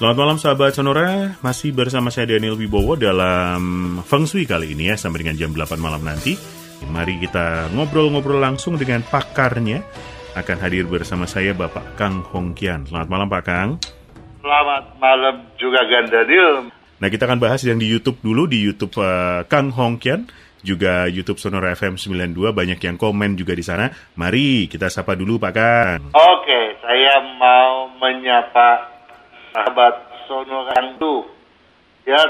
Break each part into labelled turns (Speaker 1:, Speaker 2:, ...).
Speaker 1: Selamat malam sahabat Sonora, masih bersama saya Daniel Wibowo dalam Feng Shui kali ini ya sampai dengan jam 8 malam nanti. Mari kita ngobrol-ngobrol langsung dengan pakarnya. Akan hadir bersama saya Bapak Kang Hongkian. Selamat malam Pak Kang.
Speaker 2: Selamat malam juga Gan Daniel.
Speaker 1: Nah kita akan bahas yang di YouTube dulu, di YouTube uh, Kang Hongkian juga YouTube Sonora FM 92 banyak yang komen juga di sana. Mari kita sapa dulu Pak Kang.
Speaker 2: Oke, saya mau menyapa sahabat Sonora tuh ya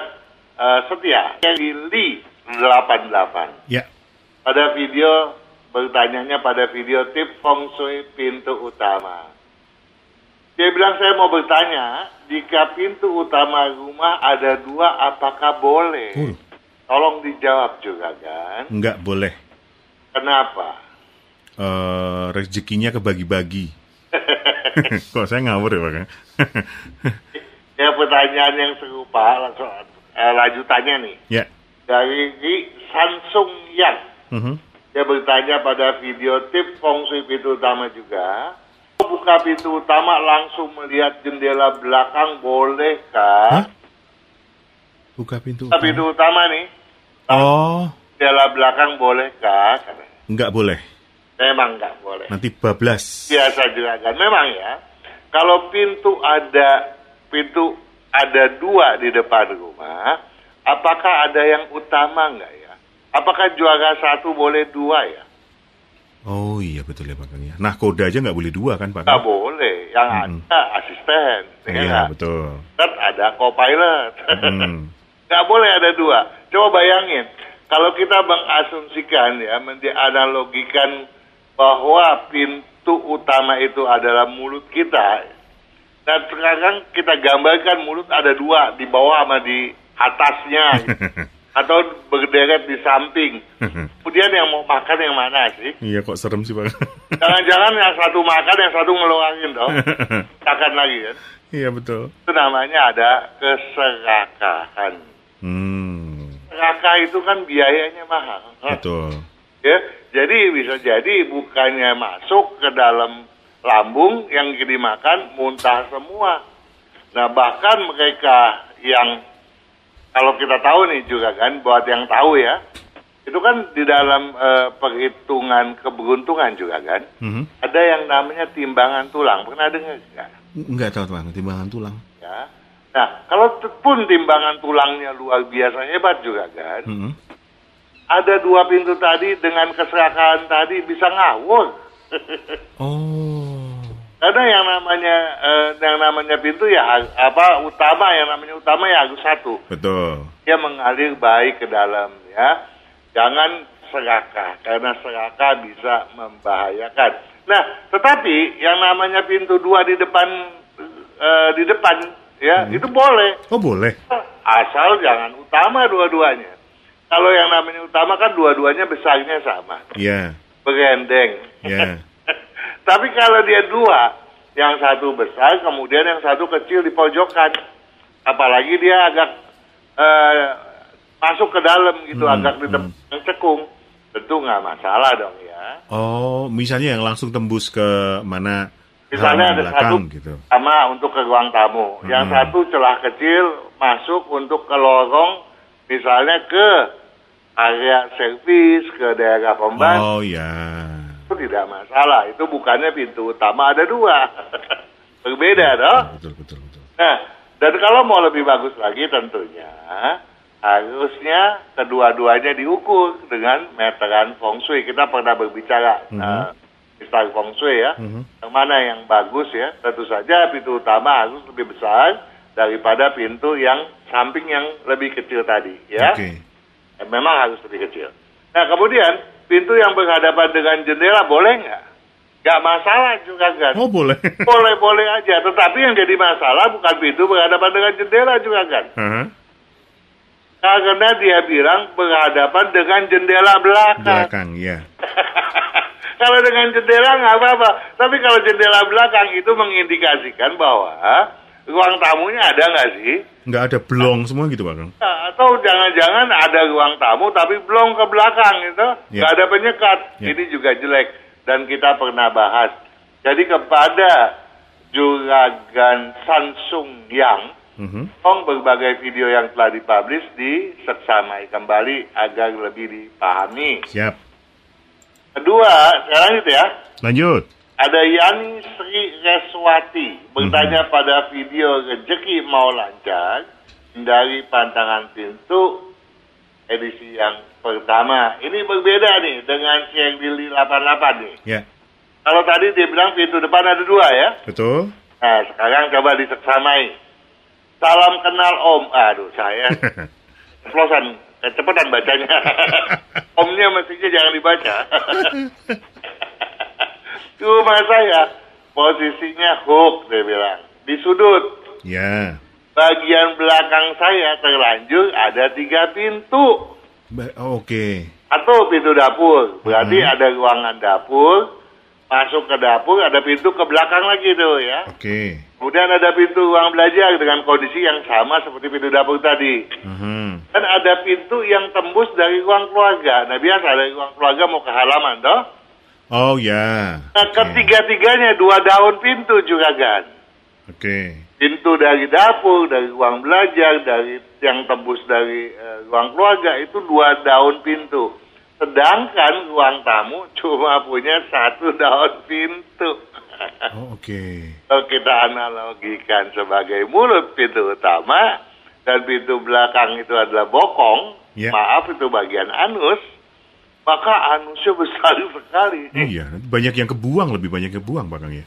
Speaker 2: uh, setia Kelly 88.
Speaker 1: Ya.
Speaker 2: Pada video bertanyanya pada video tip feng shui pintu utama. Dia bilang saya mau bertanya, jika pintu utama rumah ada dua, apakah boleh?
Speaker 1: Uh.
Speaker 2: Tolong dijawab juga kan.
Speaker 1: Enggak boleh.
Speaker 2: Kenapa?
Speaker 1: Uh, rezekinya kebagi-bagi. Kok saya ngawur ya Pak Kang?
Speaker 2: ya pertanyaan yang serupa langsung eh, lanjutannya nih
Speaker 1: ya.
Speaker 2: dari Samsung Yang.
Speaker 1: Uh -huh.
Speaker 2: Dia bertanya pada video tip feng shui pintu utama juga. Buka pintu utama langsung melihat jendela belakang bolehkah?
Speaker 1: Hah? Buka pintu.
Speaker 2: Buka pintu utama nih.
Speaker 1: Oh,
Speaker 2: Jendela belakang bolehkah? Katanya.
Speaker 1: enggak boleh.
Speaker 2: Memang nggak boleh.
Speaker 1: Nanti bablas.
Speaker 2: Biasa juga kan. Memang ya. Kalau pintu ada pintu ada dua di depan rumah, apakah ada yang utama nggak ya? Apakah juara satu boleh dua ya?
Speaker 1: Oh iya betul ya Pak Kang ya. Nah koda aja nggak boleh dua kan Pak
Speaker 2: Nggak boleh. Yang
Speaker 1: Mm-mm.
Speaker 2: ada asisten. ya
Speaker 1: Iya
Speaker 2: nggak?
Speaker 1: betul.
Speaker 2: Kan ada co-pilot.
Speaker 1: Hmm.
Speaker 2: Nggak boleh ada dua. Coba bayangin. Kalau kita mengasumsikan ya, mendianalogikan bahwa pintu utama itu adalah mulut kita. Dan sekarang kita gambarkan mulut ada dua, di bawah sama di atasnya. Atau berderet di samping. Kemudian yang mau makan yang mana sih?
Speaker 1: iya kok serem sih Pak.
Speaker 2: Jangan-jangan yang satu makan, yang satu ngeluarin dong. Makan lagi kan.
Speaker 1: iya betul.
Speaker 2: Itu namanya ada keserakahan.
Speaker 1: Hmm,
Speaker 2: Serakah itu kan biayanya mahal.
Speaker 1: betul.
Speaker 2: Ya, jadi bisa jadi bukannya masuk ke dalam lambung yang dimakan muntah semua. Nah bahkan mereka yang kalau kita tahu nih juga kan buat yang tahu ya itu kan di dalam eh, perhitungan keberuntungan juga kan
Speaker 1: Mhm.
Speaker 2: ada yang namanya timbangan tulang pernah dengar nggak?
Speaker 1: Enggak tahu Pak, timbangan tulang.
Speaker 2: Ya. Nah kalau pun timbangan tulangnya luar biasa hebat juga kan
Speaker 1: Mhm.
Speaker 2: Ada dua pintu tadi dengan keserakahan tadi bisa ngawur.
Speaker 1: Oh,
Speaker 2: Karena yang namanya eh, yang namanya pintu ya apa utama yang namanya utama ya harus satu.
Speaker 1: betul.
Speaker 2: Dia mengalir baik ke dalam ya. Jangan serakah karena serakah bisa membahayakan. Nah, tetapi yang namanya pintu dua di depan eh, di depan ya itu boleh
Speaker 1: Oh boleh.
Speaker 2: asal jangan utama dua-duanya. Kalau yang namanya utama kan dua-duanya besarnya sama,
Speaker 1: Iya,
Speaker 2: berendeng.
Speaker 1: iya.
Speaker 2: Tapi kalau dia dua, yang satu besar, kemudian yang satu kecil di pojokan, apalagi dia agak eh, masuk ke dalam gitu,
Speaker 1: Hmm,
Speaker 2: agak di depan cekung, tentu nggak masalah dong ya.
Speaker 1: Oh, misalnya yang langsung tembus ke mana?
Speaker 2: Misalnya ada
Speaker 1: belakang
Speaker 2: satu
Speaker 1: gitu.
Speaker 2: sama untuk ke ruang tamu, yang
Speaker 1: Hmm.
Speaker 2: satu celah kecil masuk untuk ke lorong, misalnya ke area servis, ke daerah pembantu.
Speaker 1: Oh ya.
Speaker 2: itu tidak masalah. Itu bukannya pintu utama ada dua. Berbeda dong.
Speaker 1: Betul betul betul.
Speaker 2: Nah, dan kalau mau lebih bagus lagi tentunya harusnya kedua-duanya diukur dengan meteran feng shui. Kita pernah berbicara
Speaker 1: Mhm.
Speaker 2: eh, Mister feng shui ya.
Speaker 1: Mhm.
Speaker 2: Yang mana yang bagus ya? Tentu saja pintu utama harus lebih besar daripada pintu yang samping yang lebih kecil tadi ya.
Speaker 1: Oke.
Speaker 2: Eh, Memang harus lebih kecil. Nah kemudian pintu yang berhadapan dengan jendela boleh nggak? Nggak masalah juga kan?
Speaker 1: Oh boleh.
Speaker 2: Boleh-boleh aja. Tetapi yang jadi masalah bukan pintu berhadapan dengan jendela juga kan?
Speaker 1: Hah?
Speaker 2: Karena dia bilang berhadapan dengan jendela belakang.
Speaker 1: Belakang, ya.
Speaker 2: kalau dengan jendela nggak apa-apa. Tapi kalau jendela belakang itu mengindikasikan bahwa ruang tamunya ada nggak sih?
Speaker 1: Nggak ada blong semua gitu, Pak Kang?
Speaker 2: Nah, atau jangan-jangan ada ruang tamu tapi belum ke belakang gitu,
Speaker 1: Ya.
Speaker 2: nggak ada penyekat.
Speaker 1: Ya.
Speaker 2: Ini juga jelek dan kita pernah bahas. Jadi kepada juragan Samsung yang
Speaker 1: Mhm.
Speaker 2: tolong berbagai video yang telah dipublish diseksamai kembali agar lebih dipahami.
Speaker 1: Siap.
Speaker 2: Kedua, sekarang itu ya,
Speaker 1: Lanjut.
Speaker 2: Ada Yani Sri Reswati bertanya pada video Rezeki Mau Lancar dari Pantangan Pintu edisi yang pertama. Ini berbeda nih dengan yang di 88 nih.
Speaker 1: Ya,
Speaker 2: Kalau tadi dia bilang pintu depan ada dua ya.
Speaker 1: betul.
Speaker 2: Nah, sekarang coba diseksamai. Salam kenal Om. Aduh, saya Ceplosan, kecepatan bacanya. Omnya mestinya jangan dibaca. Cuma saya, posisinya hook, dia bilang. Di sudut.
Speaker 1: ya.
Speaker 2: Bagian belakang saya terlanjur ada tiga pintu.
Speaker 1: Oke.
Speaker 2: Atau pintu dapur. Berarti
Speaker 1: Hmm.
Speaker 2: ada ruangan dapur. Masuk ke dapur, ada pintu ke belakang lagi tuh ya.
Speaker 1: Oke.
Speaker 2: Kemudian ada pintu ruang belajar dengan kondisi yang sama seperti pintu dapur tadi.
Speaker 1: Mhm.
Speaker 2: Dan ada pintu yang tembus dari ruang keluarga. Nah biasa dari ruang keluarga mau ke halaman toh.
Speaker 1: Oh ya.
Speaker 2: Nah
Speaker 1: Oke.
Speaker 2: ketiga-tiganya dua daun pintu juga kan.
Speaker 1: Oke.
Speaker 2: Pintu dari dapur, dari ruang belajar, dari yang tembus dari eh, ruang keluarga itu dua daun pintu. Sedangkan ruang tamu cuma punya satu daun pintu.
Speaker 1: Oh, oke.
Speaker 2: Kalau kita analogikan sebagai mulut pintu utama dan pintu belakang itu adalah bokong,
Speaker 1: Ya.
Speaker 2: maaf itu bagian anus, maka anusnya besar sekali.
Speaker 1: Iya, banyak yang kebuang, lebih banyak yang kebuang, Pak Kang ya.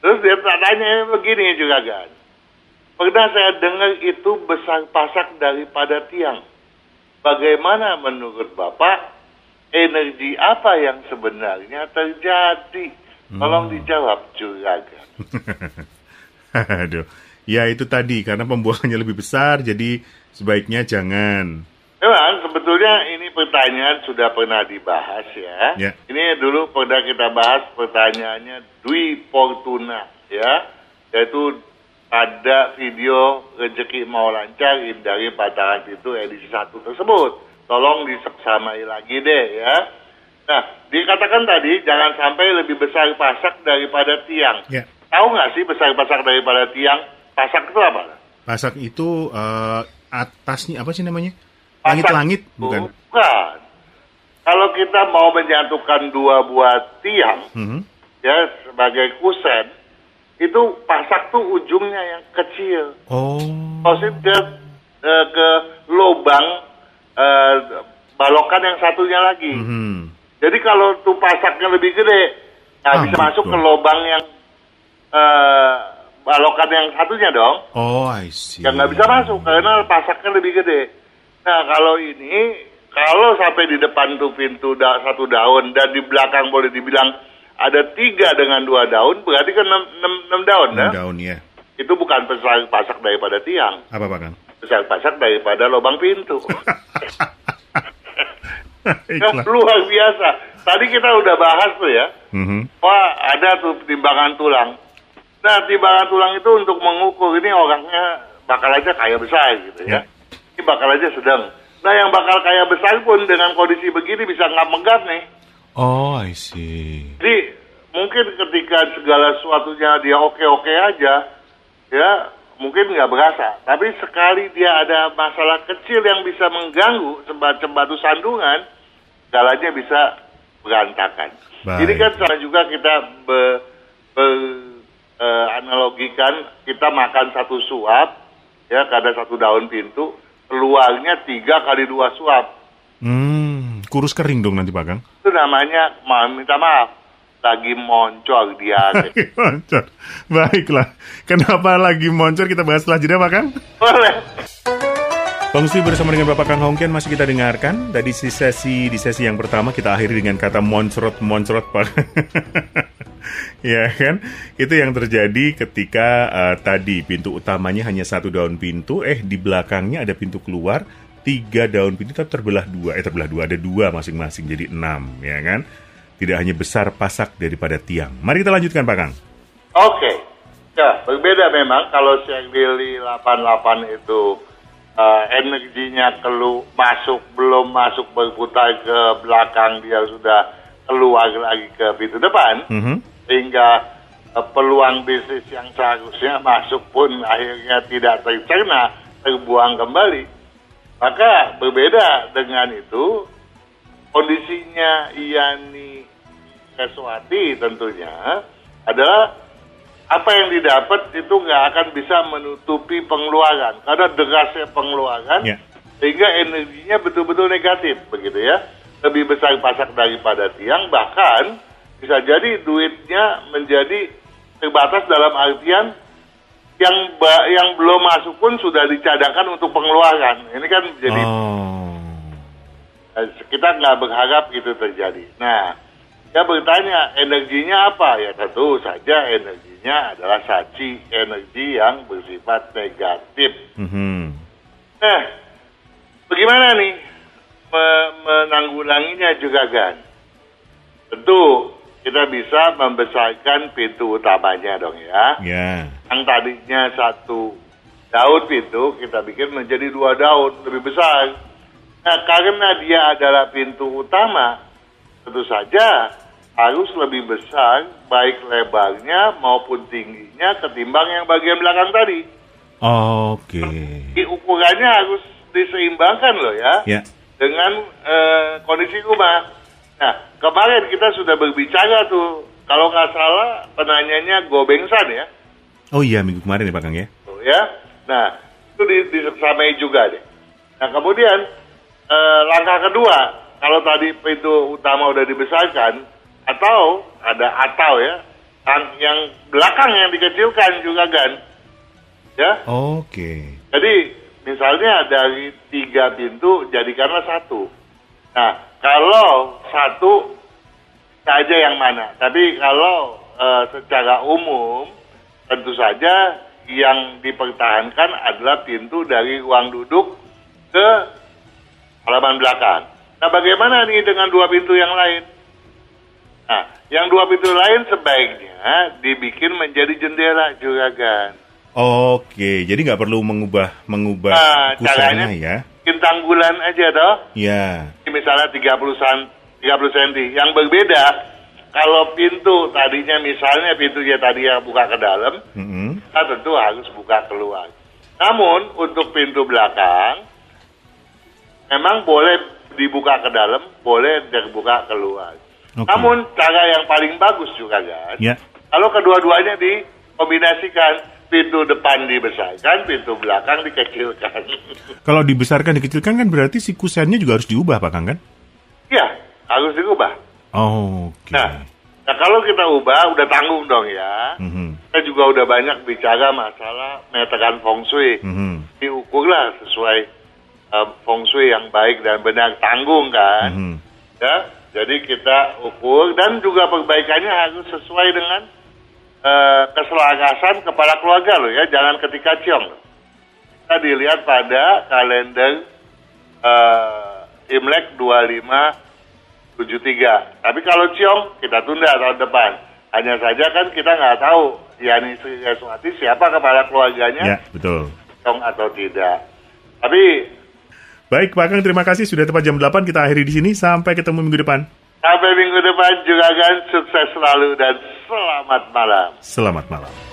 Speaker 2: Terus dia tanya begini juga kan. Pernah saya dengar itu besar pasak daripada tiang. Bagaimana menurut Bapak energi apa yang sebenarnya terjadi? Tolong dijawab juragan.
Speaker 1: Aduh. Ya itu tadi, karena pembuangannya lebih besar, jadi sebaiknya jangan.
Speaker 2: Memang sebetulnya ini pertanyaan sudah pernah dibahas ya.
Speaker 1: Ya.
Speaker 2: Ini dulu pernah kita bahas pertanyaannya Dwi Fortuna ya. Yaitu ada video rezeki mau lancar dari Pantangan Pintu edisi 1 tersebut. Tolong diseksamai lagi deh ya. Nah, dikatakan tadi jangan sampai lebih besar pasak daripada tiang.
Speaker 1: Ya.
Speaker 2: Tahu nggak sih besar pasak daripada tiang? Pasak itu apa?
Speaker 1: Pasak itu eh, atasnya apa sih namanya? Langit-langit, bukan?
Speaker 2: Bukan. Kalau kita mau menyatukan dua buah tiang,
Speaker 1: Mhm.
Speaker 2: ya sebagai kusen, itu pasak tuh ujungnya yang kecil.
Speaker 1: Oh.
Speaker 2: Posisi ke, eh, ke lubang eh, balokan yang satunya lagi.
Speaker 1: Mhm.
Speaker 2: Jadi kalau tuh pasaknya lebih gede, nggak
Speaker 1: Ah,
Speaker 2: bisa masuk
Speaker 1: gitu.
Speaker 2: ke lubang yang eh, balokan yang satunya dong.
Speaker 1: Oh, I see.
Speaker 2: yang nggak bisa masuk karena pasaknya lebih gede. Nah kalau ini kalau sampai di depan tuh pintu da satu daun dan di belakang boleh dibilang ada tiga dengan dua daun berarti kan enam, enam, enam daun
Speaker 1: Enam
Speaker 2: ya.
Speaker 1: daun ya.
Speaker 2: Itu bukan besar pasak daripada tiang,
Speaker 1: Apa Pak Kang?
Speaker 2: besar pasak daripada lubang pintu. Ya, luar biasa. Tadi kita udah bahas tuh ya.
Speaker 1: Mhm.
Speaker 2: Wah, ada tuh timbangan tulang. Nah, timbangan tulang itu untuk mengukur ini orangnya bakal aja kaya besar gitu
Speaker 1: Ya.
Speaker 2: ya. Ini bakal aja sedang. Nah, yang bakal kaya besar pun dengan kondisi begini bisa nggak megap nih.
Speaker 1: Oh, I see.
Speaker 2: Jadi, mungkin ketika segala sesuatunya dia oke-oke aja, ya mungkin nggak berasa. Tapi sekali dia ada masalah kecil yang bisa mengganggu semacam batu sandungan, segalanya bisa berantakan.
Speaker 1: Baik.
Speaker 2: Ini kan cara juga kita be, be- eh, analogikan kita makan satu suap, ya kada satu daun pintu, keluarnya tiga kali dua suap.
Speaker 1: Hmm, kurus kering dong nanti Pak Kang.
Speaker 2: Itu namanya, ma- minta maaf, lagi moncol dia.
Speaker 1: moncor. Baiklah. Kenapa lagi moncor kita bahas setelah jeda Pak Kang?
Speaker 2: Boleh.
Speaker 1: Fungsi bersama dengan Bapak Kang Hongkian masih kita dengarkan. Tadi di sesi di sesi yang pertama kita akhiri dengan kata moncrot-moncrot Pak. ya kan? Itu yang terjadi ketika eh, tadi pintu utamanya hanya satu daun pintu, eh di belakangnya ada pintu keluar, tiga daun pintu tapi terbelah dua, eh terbelah dua, ada dua masing-masing jadi enam, ya kan? Tidak hanya besar pasak daripada tiang. Mari kita lanjutkan Pak Kang.
Speaker 2: Oke. Ya, berbeda memang kalau Siang Lili 88 itu eh, energinya kelu masuk belum masuk berputar ke belakang dia sudah keluar lagi ke pintu depan
Speaker 1: Mhm.
Speaker 2: Sehingga eh, peluang bisnis yang seharusnya masuk pun akhirnya tidak tercerna, terbuang kembali. Maka berbeda dengan itu, kondisinya Yani Keswati tentunya adalah apa yang didapat itu nggak akan bisa menutupi pengeluaran karena derasnya pengeluaran
Speaker 1: Ya.
Speaker 2: sehingga energinya betul-betul negatif begitu ya lebih besar pasak daripada tiang bahkan bisa jadi duitnya menjadi terbatas dalam artian yang yang belum masuk pun sudah dicadangkan untuk pengeluaran ini kan jadi
Speaker 1: Oh.
Speaker 2: Kita nggak berharap itu terjadi. Nah, dia bertanya energinya apa? Ya tentu saja energinya adalah saci energi yang bersifat negatif.
Speaker 1: Mhm.
Speaker 2: Nah, bagaimana nih me- menanggulanginya juga kan? Tentu kita bisa membesarkan pintu utamanya dong ya.
Speaker 1: Ya.
Speaker 2: Yang tadinya satu daun pintu kita bikin menjadi dua daun lebih besar. Nah karena dia adalah pintu utama, tentu saja harus lebih besar baik lebarnya maupun tingginya ketimbang yang bagian belakang tadi.
Speaker 1: Oke.
Speaker 2: Di ukurannya harus diseimbangkan loh ya
Speaker 1: Ya.
Speaker 2: dengan eh, kondisi rumah. Nah kemarin kita sudah berbicara tuh kalau nggak salah penanyanya Gobengsan ya.
Speaker 1: Oh iya minggu kemarin ya Pak Kang ya.
Speaker 2: Tuh, ya. Nah, itu di- disamai juga deh. Nah, kemudian eh, langkah kedua, kalau tadi pintu utama udah dibesarkan, atau ada atau ya, yang, yang belakang yang dikecilkan juga kan, ya.
Speaker 1: Oke.
Speaker 2: Jadi misalnya dari tiga pintu jadikanlah satu. Nah, kalau satu saja yang mana. Tapi kalau eh, secara umum tentu saja yang dipertahankan adalah pintu dari ruang duduk ke halaman belakang. Nah, bagaimana nih dengan dua pintu yang lain? Nah, yang dua pintu lain sebaiknya dibikin menjadi jendela juragan.
Speaker 1: Oke, jadi nggak perlu mengubah mengubah
Speaker 2: Nah, caranya
Speaker 1: ya.
Speaker 2: bikin tanggulan aja toh.
Speaker 1: Ya.
Speaker 2: Misalnya 30 san, 30 cm. Yang berbeda kalau pintu tadinya misalnya pintunya tadi yang buka ke dalam,
Speaker 1: Mhm.
Speaker 2: kita tentu harus buka keluar. Namun untuk pintu belakang memang boleh dibuka ke dalam, boleh terbuka keluar.
Speaker 1: Oke.
Speaker 2: Namun cara yang paling bagus juga kan,
Speaker 1: Ya.
Speaker 2: kalau kedua-duanya dikombinasikan, pintu depan dibesarkan, pintu belakang dikecilkan.
Speaker 1: Kalau dibesarkan dikecilkan kan berarti si kusennya juga harus diubah Pak Kang kan?
Speaker 2: Iya, harus diubah.
Speaker 1: Oke.
Speaker 2: Nah, nah kalau kita ubah udah tanggung dong ya.
Speaker 1: Mhm.
Speaker 2: Kita juga udah banyak bicara masalah meteran feng shui.
Speaker 1: Mhm.
Speaker 2: Diukurlah sesuai uh, feng shui yang baik dan benar tanggung kan.
Speaker 1: Mhm.
Speaker 2: Ya, jadi kita ukur dan juga perbaikannya harus sesuai dengan uh, keselarasan kepala keluarga loh ya, jangan ketika ciong. Kita dilihat pada kalender uh, Imlek 2573. Tapi kalau ciong kita tunda tahun depan. Hanya saja kan kita nggak tahu Yani Sri siapa kepala keluarganya,
Speaker 1: Ya, betul.
Speaker 2: ciong atau tidak. Tapi
Speaker 1: Baik, Pak Kang, terima kasih sudah tepat jam 8 kita akhiri di sini. Sampai ketemu minggu depan.
Speaker 2: Sampai minggu depan juga kan sukses selalu dan selamat malam.
Speaker 1: Selamat malam.